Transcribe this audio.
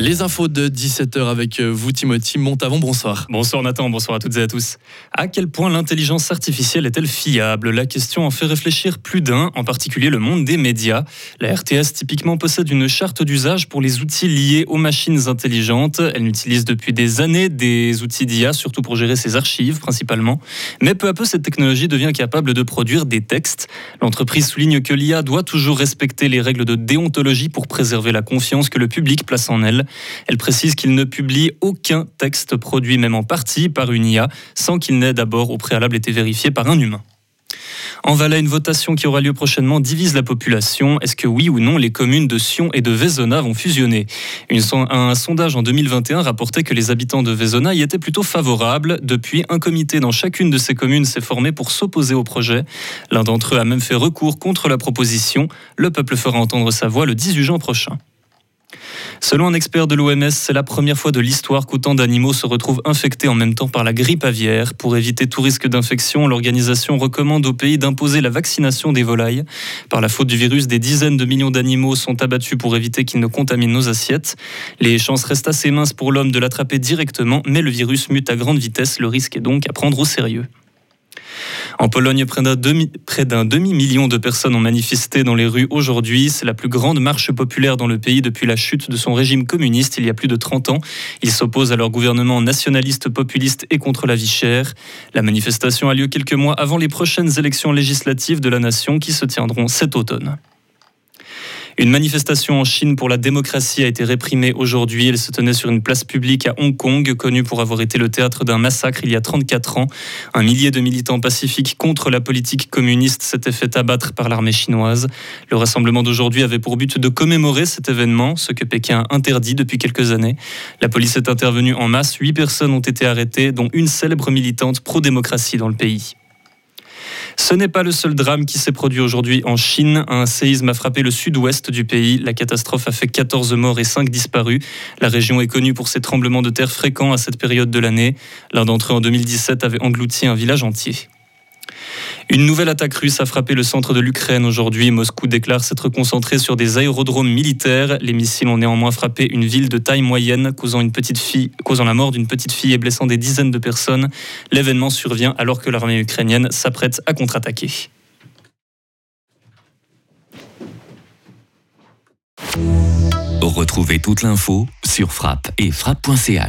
Les infos de 17h avec euh, vous, Timothy Montavon. Bonsoir. Bonsoir Nathan, bonsoir à toutes et à tous. À quel point l'intelligence artificielle est-elle fiable? La question en fait réfléchir plus d'un, en particulier le monde des médias. La RTS typiquement possède une charte d'usage pour les outils liés aux machines intelligentes. Elle utilise depuis des années des outils d'IA, surtout pour gérer ses archives principalement. Mais peu à peu, cette technologie devient capable de produire des textes. L'entreprise souligne que l'IA doit toujours respecter les règles de déontologie pour préserver la confiance que le public place en elle. Elle précise qu'il ne publie aucun texte produit même en partie par une IA sans qu'il n'ait d'abord au préalable été vérifié par un humain. En Valais, une votation qui aura lieu prochainement divise la population. Est-ce que oui ou non les communes de Sion et de Vézona vont fusionner? Un sondage en 2021 rapportait que les habitants de Vézona y étaient plutôt favorables. Depuis, un comité dans chacune de ces communes s'est formé pour s'opposer au projet. L'un d'entre eux a même fait recours contre la proposition. Le peuple fera entendre sa voix le 18 juin prochain. Selon un expert de l'OMS, c'est la première fois de l'histoire qu'autant d'animaux se retrouvent infectés en même temps par la grippe aviaire. Pour éviter tout risque d'infection, l'organisation recommande au pays d'imposer la vaccination des volailles. Par la faute du virus, des dizaines de millions d'animaux sont abattus pour éviter qu'ils ne contaminent nos assiettes. Les chances restent assez minces pour l'homme de l'attraper directement, mais le virus mute à grande vitesse. Le risque est donc à prendre au sérieux. En Pologne, près d'un demi-million de personnes ont manifesté dans les rues aujourd'hui. C'est la plus grande marche populaire dans le pays depuis la chute de son régime communiste il y a plus de 30 ans. Ils s'opposent à leur gouvernement nationaliste, populiste et contre la vie chère. La manifestation a lieu quelques mois avant les prochaines élections législatives de la nation qui se tiendront cet automne. Une manifestation en Chine pour la démocratie a été réprimée aujourd'hui. Elle se tenait sur une place publique à Hong Kong, connue pour avoir été le théâtre d'un massacre il y a 34 ans. Un millier de militants pacifiques contre la politique communiste s'étaient fait abattre par l'armée chinoise. Le rassemblement d'aujourd'hui avait pour but de commémorer cet événement, ce que Pékin a interdit depuis quelques années. La police est intervenue en masse. Huit personnes ont été arrêtées, dont une célèbre militante pro-démocratie dans le pays. Ce n'est pas le seul drame qui s'est produit aujourd'hui en Chine. Un séisme a frappé le sud-ouest du pays. La catastrophe a fait 14 morts et 5 disparus. La région est connue pour ses tremblements de terre fréquents à cette période de l'année. L'un d'entre eux en 2017 avait englouti un village entier. Une nouvelle attaque russe a frappé le centre de l'Ukraine aujourd'hui. Moscou déclare s'être concentré sur des aérodromes militaires. Les missiles ont néanmoins frappé une ville de taille moyenne, causant, la mort d'une petite fille et blessant des dizaines de personnes. L'événement survient alors que l'armée ukrainienne s'apprête à contre-attaquer. Retrouvez toute l'info sur frappe et frappe.ch.